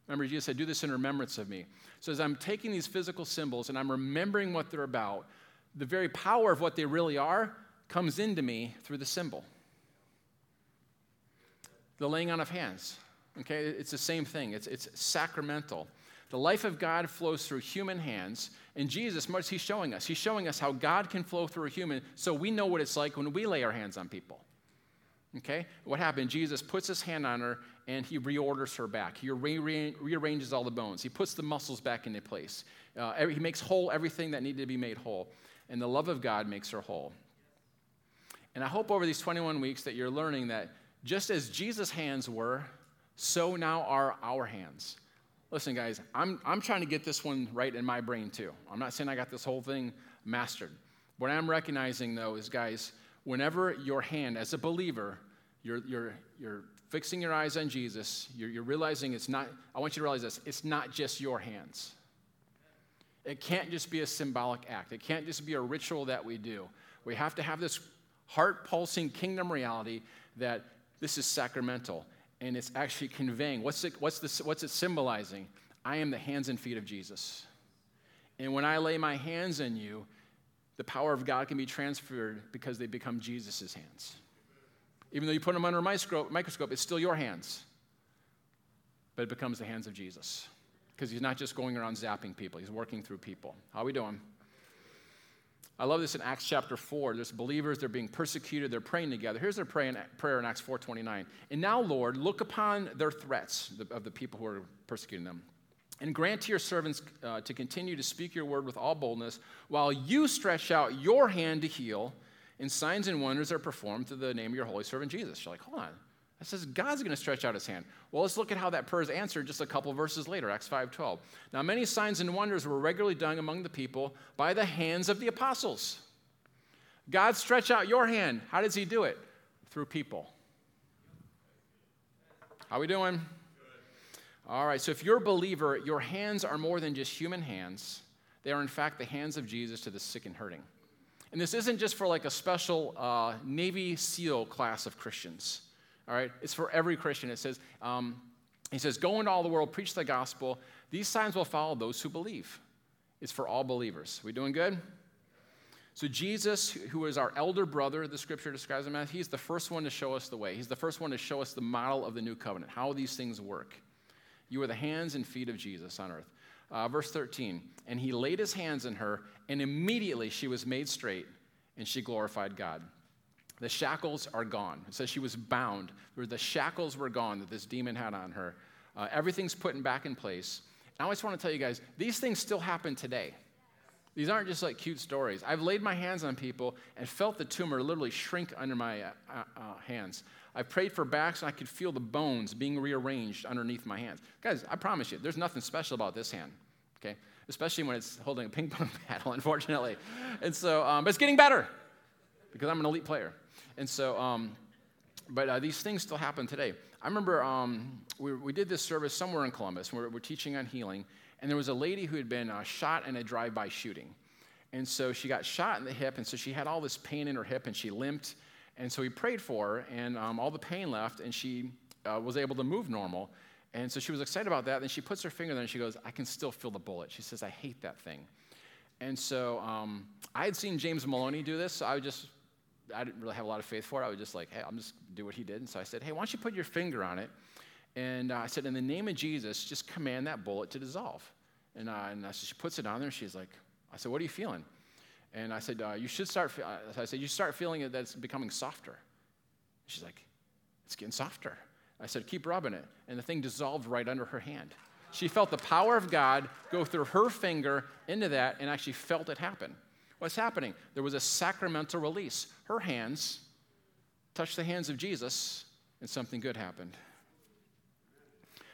Remember, Jesus said, Do this in remembrance of me. So, as I'm taking these physical symbols and I'm remembering what they're about, the very power of what they really are comes into me through the symbol. The laying on of hands. Okay, it's the same thing, it's, it's sacramental. The life of God flows through human hands. And Jesus, what's he showing us? He's showing us how God can flow through a human so we know what it's like when we lay our hands on people. Okay? What happened? Jesus puts his hand on her and he reorders her back. He re- rearranges all the bones. He puts the muscles back into place. Uh, every, he makes whole everything that needed to be made whole. And the love of God makes her whole. And I hope over these 21 weeks that you're learning that just as Jesus' hands were, so now are our hands. Listen, guys, I'm, I'm trying to get this one right in my brain too. I'm not saying I got this whole thing mastered. What I'm recognizing, though, is, guys, whenever your hand, as a believer, you're, you're, you're fixing your eyes on Jesus, you're, you're realizing it's not, I want you to realize this, it's not just your hands. It can't just be a symbolic act, it can't just be a ritual that we do. We have to have this heart pulsing kingdom reality that this is sacramental and it's actually conveying. What's it, what's, this, what's it symbolizing? I am the hands and feet of Jesus. And when I lay my hands on you, the power of God can be transferred because they become Jesus' hands. Even though you put them under a microscope, it's still your hands. But it becomes the hands of Jesus. Because he's not just going around zapping people, he's working through people. How we doing? I love this in Acts chapter 4. There's believers, they're being persecuted, they're praying together. Here's their prayer in, prayer in Acts 4.29. And now, Lord, look upon their threats of the people who are persecuting them. And grant to your servants uh, to continue to speak your word with all boldness while you stretch out your hand to heal and signs and wonders are performed through the name of your holy servant Jesus. You're like, hold on. That says God's going to stretch out his hand. Well, let's look at how that prayer is answered just a couple verses later, Acts 5.12. Now, many signs and wonders were regularly done among the people by the hands of the apostles. God stretch out your hand. How does he do it? Through people. How we doing? All right, so if you're a believer, your hands are more than just human hands. They are, in fact, the hands of Jesus to the sick and hurting. And this isn't just for like a special uh, Navy SEAL class of Christians. All right, it's for every Christian. It says, um, he says, go into all the world, preach the gospel. These signs will follow those who believe. It's for all believers. We doing good? So Jesus, who is our elder brother, the scripture describes him as, he's the first one to show us the way. He's the first one to show us the model of the new covenant, how these things work. You are the hands and feet of Jesus on earth. Uh, verse 13, and he laid his hands on her, and immediately she was made straight, and she glorified God. The shackles are gone. It says she was bound. The shackles were gone that this demon had on her. Uh, everything's put back in place. And I just want to tell you guys, these things still happen today. These aren't just like cute stories. I've laid my hands on people and felt the tumor literally shrink under my uh, uh, uh hands. I prayed for backs and I could feel the bones being rearranged underneath my hands. Guys, I promise you, there's nothing special about this hand, okay? Especially when it's holding a ping pong paddle, unfortunately. And so, um, but it's getting better because I'm an elite player. And so, um, but uh, these things still happen today. I remember um, we, we did this service somewhere in Columbus. We're, we're teaching on healing, and there was a lady who had been uh, shot in a drive by shooting. And so she got shot in the hip, and so she had all this pain in her hip, and she limped and so we prayed for her, and um, all the pain left, and she uh, was able to move normal. And so she was excited about that. Then she puts her finger there and she goes, I can still feel the bullet. She says, I hate that thing. And so um, I had seen James Maloney do this. So I just, I didn't really have a lot of faith for it. I was just like, hey, I'm just do what he did. And so I said, hey, why don't you put your finger on it? And uh, I said, in the name of Jesus, just command that bullet to dissolve. And, uh, and she puts it on there. And she's like, I said, what are you feeling? And I said, uh, you should start, uh, I said, you start feeling it that it's becoming softer. She's like, it's getting softer. I said, keep rubbing it. And the thing dissolved right under her hand. She felt the power of God go through her finger into that and actually felt it happen. What's happening? There was a sacramental release. Her hands touched the hands of Jesus, and something good happened.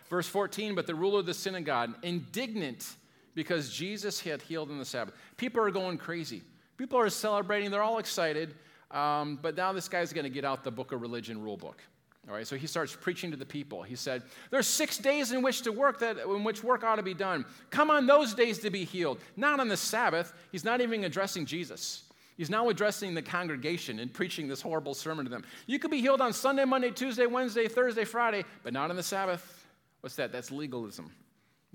Verse 14, but the ruler of the synagogue, indignant because Jesus had healed on the Sabbath. People are going crazy. People are celebrating, they're all excited, um, but now this guy's going to get out the book of religion rule book. All right, so he starts preaching to the people. He said, There's six days in which to work that in which work ought to be done. Come on those days to be healed. Not on the Sabbath. He's not even addressing Jesus. He's now addressing the congregation and preaching this horrible sermon to them. You could be healed on Sunday, Monday, Tuesday, Wednesday, Thursday, Friday, but not on the Sabbath. What's that? That's legalism.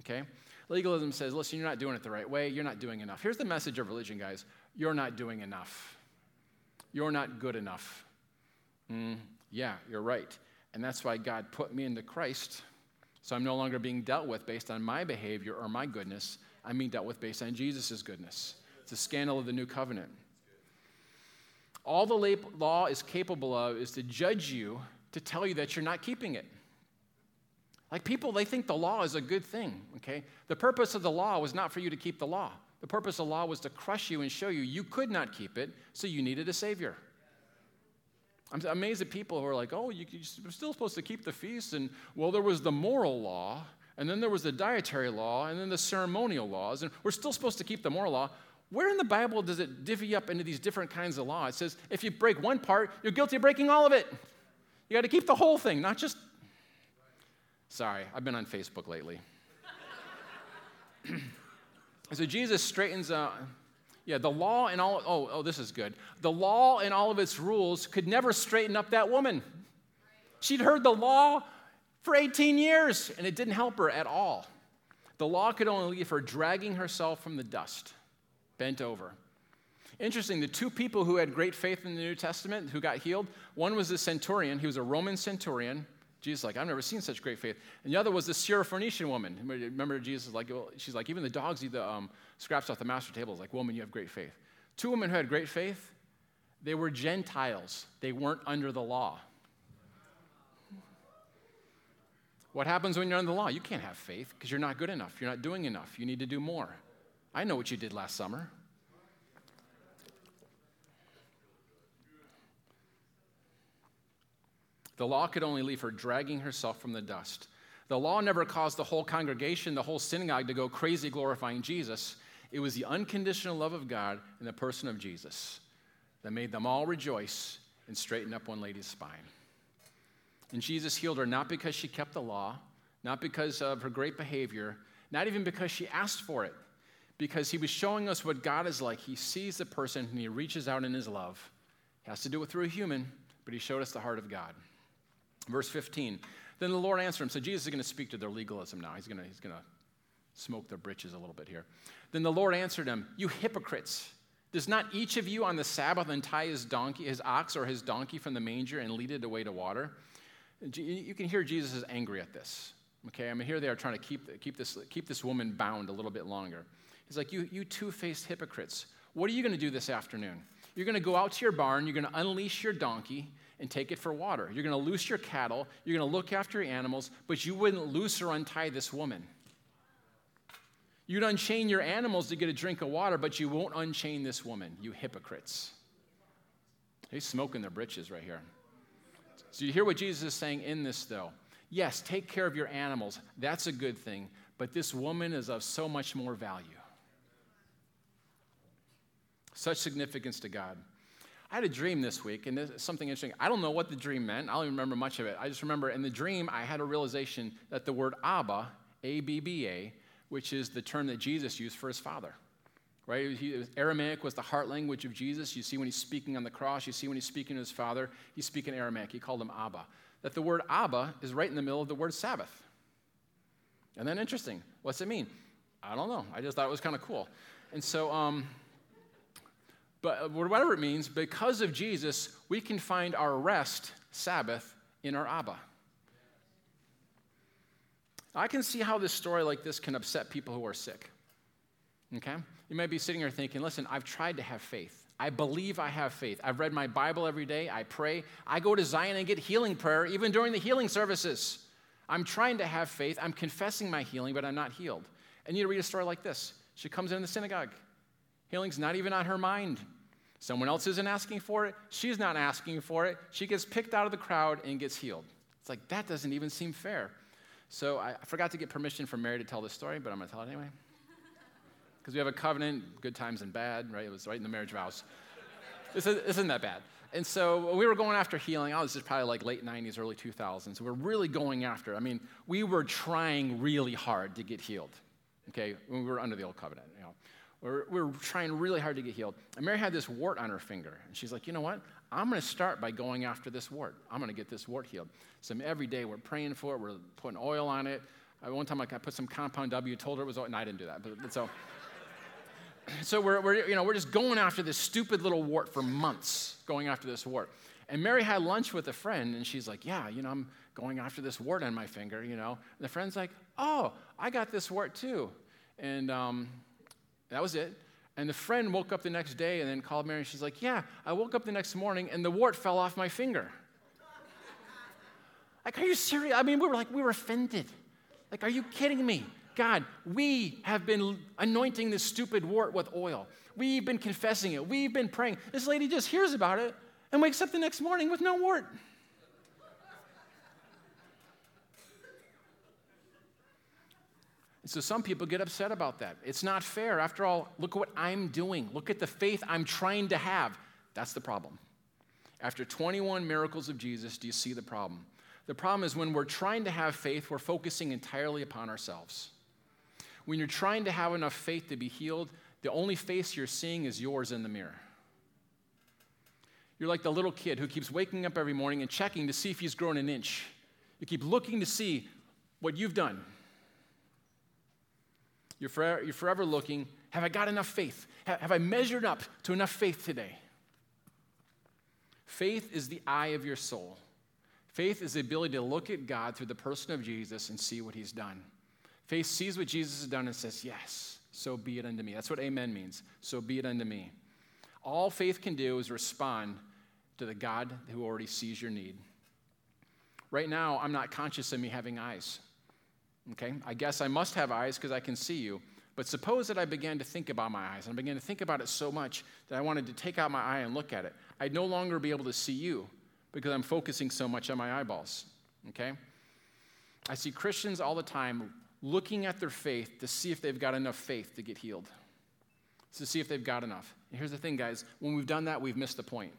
Okay? Legalism says, listen, you're not doing it the right way. You're not doing enough. Here's the message of religion, guys you're not doing enough. You're not good enough. Mm, yeah, you're right. And that's why God put me into Christ. So I'm no longer being dealt with based on my behavior or my goodness. I'm being dealt with based on Jesus' goodness. It's a scandal of the new covenant. All the law is capable of is to judge you, to tell you that you're not keeping it. Like people, they think the law is a good thing, okay? The purpose of the law was not for you to keep the law. The purpose of the law was to crush you and show you you could not keep it, so you needed a Savior. I'm amazed at people who are like, oh, you, are still supposed to keep the feast. And, well, there was the moral law, and then there was the dietary law, and then the ceremonial laws, and we're still supposed to keep the moral law. Where in the Bible does it divvy up into these different kinds of law? It says if you break one part, you're guilty of breaking all of it. You got to keep the whole thing, not just. Sorry, I've been on Facebook lately. so Jesus straightens out. Yeah, the law and all, oh, oh, this is good. The law and all of its rules could never straighten up that woman. She'd heard the law for 18 years, and it didn't help her at all. The law could only leave her dragging herself from the dust, bent over. Interesting, the two people who had great faith in the New Testament who got healed, one was the centurion, he was a Roman centurion. Jesus like, I've never seen such great faith. And the other was the Syrophoenician woman. Remember, Jesus like, well, she's like, even the dogs eat the um, scraps off the master table. It's like, woman, you have great faith. Two women who had great faith, they were Gentiles. They weren't under the law. What happens when you're under the law? You can't have faith because you're not good enough. You're not doing enough. You need to do more. I know what you did last summer. The law could only leave her dragging herself from the dust. The law never caused the whole congregation, the whole synagogue to go crazy glorifying Jesus. It was the unconditional love of God in the person of Jesus that made them all rejoice and straighten up one lady's spine. And Jesus healed her not because she kept the law, not because of her great behavior, not even because she asked for it, because he was showing us what God is like. He sees the person and he reaches out in his love. He has to do it through a human, but he showed us the heart of God. Verse 15. Then the Lord answered him. So Jesus is going to speak to their legalism now. He's going to, he's going to smoke their britches a little bit here. Then the Lord answered him, You hypocrites! Does not each of you on the Sabbath untie his donkey, his ox or his donkey from the manger and lead it away to water? You can hear Jesus is angry at this. Okay, I mean, here they are trying to keep, keep, this, keep this woman bound a little bit longer. He's like, You, you two faced hypocrites. What are you going to do this afternoon? You're going to go out to your barn, you're going to unleash your donkey, and take it for water. You're going to loose your cattle, you're going to look after your animals, but you wouldn't loose or untie this woman. You'd unchain your animals to get a drink of water, but you won't unchain this woman, you hypocrites. He's smoking their britches right here. So you hear what Jesus is saying in this, though. Yes, take care of your animals. That's a good thing. But this woman is of so much more value. Such significance to God. I had a dream this week, and this something interesting. I don't know what the dream meant. I don't even remember much of it. I just remember in the dream, I had a realization that the word Abba, A B B A, which is the term that Jesus used for his father, right? He, Aramaic was the heart language of Jesus. You see when he's speaking on the cross, you see when he's speaking to his father, he's speaking Aramaic. He called him Abba. That the word Abba is right in the middle of the word Sabbath. And then interesting. What's it mean? I don't know. I just thought it was kind of cool. And so, um, but uh, whatever it means, because of Jesus, we can find our rest, Sabbath, in our Abba. I can see how this story like this can upset people who are sick. Okay? You might be sitting here thinking, listen, I've tried to have faith. I believe I have faith. I've read my Bible every day. I pray. I go to Zion and get healing prayer, even during the healing services. I'm trying to have faith. I'm confessing my healing, but I'm not healed. And you read a story like this. She comes in the synagogue. Healing's not even on her mind. Someone else isn't asking for it. She's not asking for it. She gets picked out of the crowd and gets healed. It's like, that doesn't even seem fair. So I, forgot to get permission from Mary to tell this story, but I'm going to tell it anyway. Because we have a covenant, good times and bad, right? It was right in the marriage vows. this, isn't that bad. And so we were going after healing. I was just probably like late 90s, early 2000s. We are really going after. I mean, we were trying really hard to get healed. Okay, when we were under the old covenant, you know. We're, we're trying really hard to get healed. And Mary had this wart on her finger. And she's like, you know what? I'm going to start by going after this wart. I'm going to get this wart healed. So every day we're praying for it. We're putting oil on it. I, one time like, I put some compound W, told her it was and I didn't do that. But, but so, so we're, we're, you know, we're just going after this stupid little wart for months, going after this wart. And Mary had lunch with a friend, and she's like, yeah, you know, I'm going after this wart on my finger, you know. And the friend's like, oh, I got this wart too. And um, that was it. And the friend woke up the next day and then called Mary. And she's like, Yeah, I woke up the next morning and the wart fell off my finger. like, are you serious? I mean, we were like, we were offended. Like, are you kidding me? God, we have been anointing this stupid wart with oil. We've been confessing it. We've been praying. This lady just hears about it and wakes up the next morning with no wart. So some people get upset about that. It's not fair. After all, look at what I'm doing. Look at the faith I'm trying to have. That's the problem. After 21 miracles of Jesus, do you see the problem? The problem is when we're trying to have faith, we're focusing entirely upon ourselves. When you're trying to have enough faith to be healed, the only face you're seeing is yours in the mirror. You're like the little kid who keeps waking up every morning and checking to see if he's grown an inch. You keep looking to see what you've done. You're forever, you're forever looking have I got enough faith? Have I measured up to enough faith today? Faith is the eye of your soul. Faith is the ability to look at God through the person of Jesus and see what he's done. Faith sees what Jesus has done and says, Yes, so be it unto me. That's what amen means. So be it unto me. All faith can do is respond to the God who already sees your need. Right now, I'm not conscious of me having eyes. Okay? I guess I must have eyes because I can see you. But suppose that I began to think about my eyes, and I began to think about it so much that I wanted to take out my eye and look at it. I'd no longer be able to see you because I'm focusing so much on my eyeballs. Okay? I see Christians all the time looking at their faith to see if they've got enough faith to get healed, to see if they've got enough. And here's the thing, guys when we've done that, we've missed the point.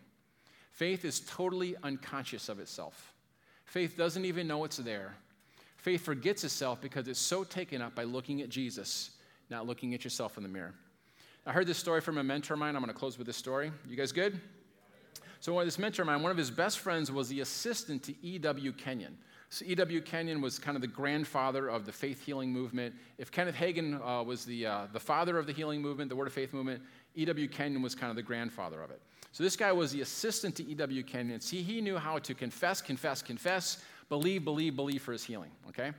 Faith is totally unconscious of itself, faith doesn't even know it's there. Faith forgets itself because it's so taken up by looking at Jesus, not looking at yourself in the mirror. I heard this story from a mentor of mine. I'm going to close with this story. You guys good? So, one of this mentor of mine, one of his best friends was the assistant to E.W. Kenyon. So, E.W. Kenyon was kind of the grandfather of the faith healing movement. If Kenneth Hagin uh, was the, uh, the father of the healing movement, the Word of Faith movement, E.W. Kenyon was kind of the grandfather of it. So, this guy was the assistant to E.W. Kenyon. See, he knew how to confess, confess, confess, believe, believe, believe for his healing, okay?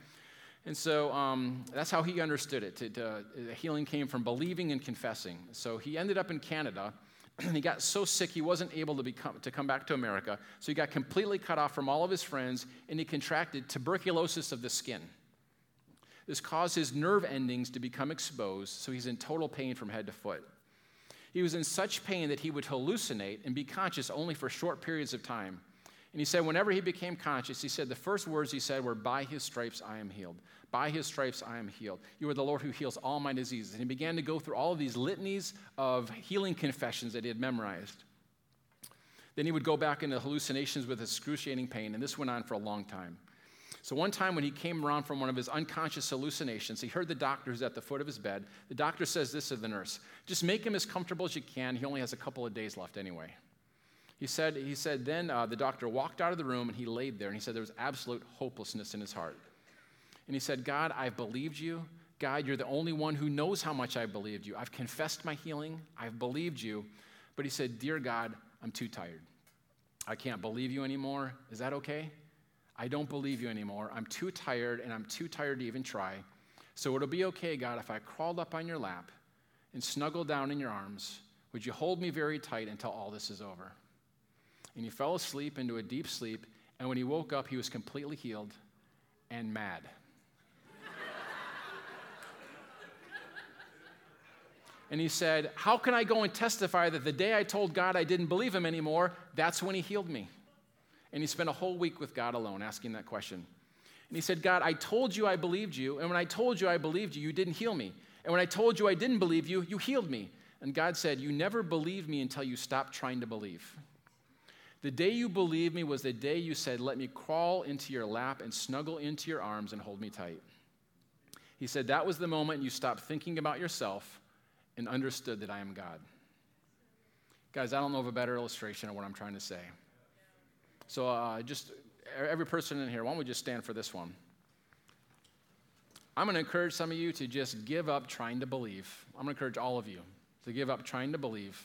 And so um, that's how he understood it. To, to, the healing came from believing and confessing. So he ended up in Canada, and he got so sick he wasn't able to, become, to come back to America. So he got completely cut off from all of his friends, and he contracted tuberculosis of the skin. This caused his nerve endings to become exposed, so he's in total pain from head to foot. He was in such pain that he would hallucinate and be conscious only for short periods of time. And he said, whenever he became conscious, he said, the first words he said were, By his stripes I am healed. By his stripes I am healed. You are the Lord who heals all my diseases. And he began to go through all of these litanies of healing confessions that he had memorized. Then he would go back into hallucinations with excruciating pain, and this went on for a long time. So, one time when he came around from one of his unconscious hallucinations, he heard the doctor who's at the foot of his bed. The doctor says this to the nurse Just make him as comfortable as you can. He only has a couple of days left anyway. He said, he said then uh, the doctor walked out of the room and he laid there and he said there was absolute hopelessness in his heart. And he said, God, I've believed you. God, you're the only one who knows how much I believed you. I've confessed my healing. I've believed you. But he said, Dear God, I'm too tired. I can't believe you anymore. Is that okay? I don't believe you anymore. I'm too tired and I'm too tired to even try. So it'll be okay, God, if I crawled up on your lap and snuggled down in your arms. Would you hold me very tight until all this is over? And he fell asleep into a deep sleep. And when he woke up, he was completely healed and mad. and he said, How can I go and testify that the day I told God I didn't believe him anymore, that's when he healed me? And he spent a whole week with God alone asking that question. And he said, God, I told you I believed you. And when I told you I believed you, you didn't heal me. And when I told you I didn't believe you, you healed me. And God said, You never believed me until you stopped trying to believe. The day you believed me was the day you said, Let me crawl into your lap and snuggle into your arms and hold me tight. He said, That was the moment you stopped thinking about yourself and understood that I am God. Guys, I don't know of a better illustration of what I'm trying to say. So, uh, just every person in here, why don't we just stand for this one? I'm going to encourage some of you to just give up trying to believe. I'm going to encourage all of you to give up trying to believe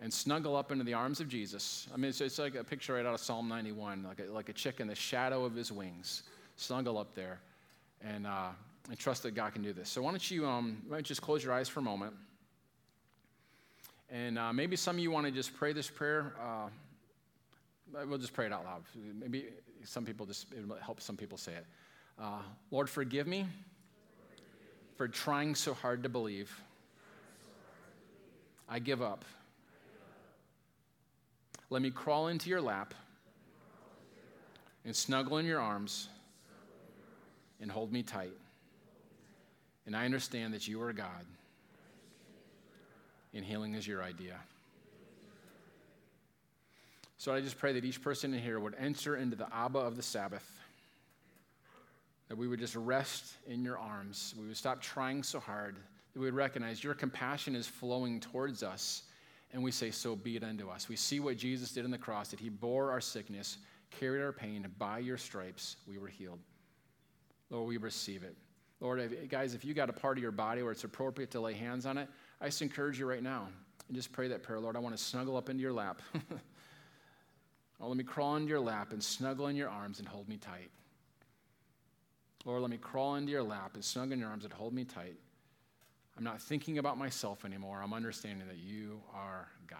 and snuggle up into the arms of Jesus. I mean, it's, it's like a picture right out of Psalm 91, like a, like a chick in the shadow of his wings. Snuggle up there and, uh, and trust that God can do this. So, why don't you um, why don't just close your eyes for a moment? And uh, maybe some of you want to just pray this prayer. Uh, we'll just pray it out loud. Maybe some people just, it help some people say it. Uh, Lord, forgive me for trying so hard to believe. I give up. Let me crawl into your lap and snuggle in your arms and hold me tight. And I understand that you are God and healing is your idea. So I just pray that each person in here would enter into the Abba of the Sabbath, that we would just rest in your arms. We would stop trying so hard, that we would recognize your compassion is flowing towards us, and we say, So be it unto us. We see what Jesus did on the cross, that he bore our sickness, carried our pain, and by your stripes we were healed. Lord, we receive it. Lord, if, guys, if you got a part of your body where it's appropriate to lay hands on it, I just encourage you right now and just pray that prayer. Lord, I want to snuggle up into your lap. oh, let me crawl into your lap and snuggle in your arms and hold me tight. Lord, let me crawl into your lap and snuggle in your arms and hold me tight. I'm not thinking about myself anymore. I'm understanding that you are God,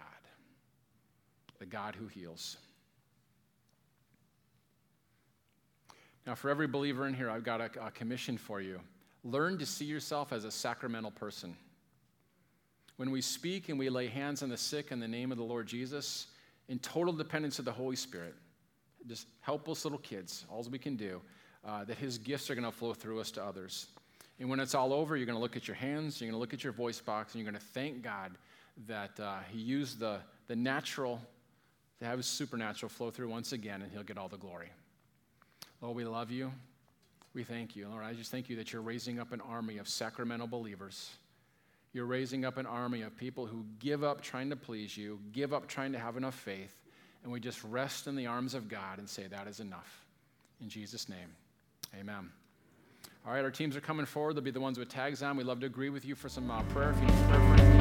the God who heals. Now, for every believer in here, I've got a, a commission for you. Learn to see yourself as a sacramental person. When we speak and we lay hands on the sick in the name of the Lord Jesus, in total dependence of the Holy Spirit, just helpless little kids, all we can do, uh, that His gifts are going to flow through us to others. And when it's all over, you're going to look at your hands, you're going to look at your voice box, and you're going to thank God that uh, He used the, the natural to have His supernatural flow through once again, and He'll get all the glory. Lord, we love you. We thank you. Lord, I just thank you that you're raising up an army of sacramental believers you're raising up an army of people who give up trying to please you, give up trying to have enough faith, and we just rest in the arms of God and say, That is enough. In Jesus' name, amen. All right, our teams are coming forward. They'll be the ones with tags on. We'd love to agree with you for some uh, prayer if you need prayer for anything.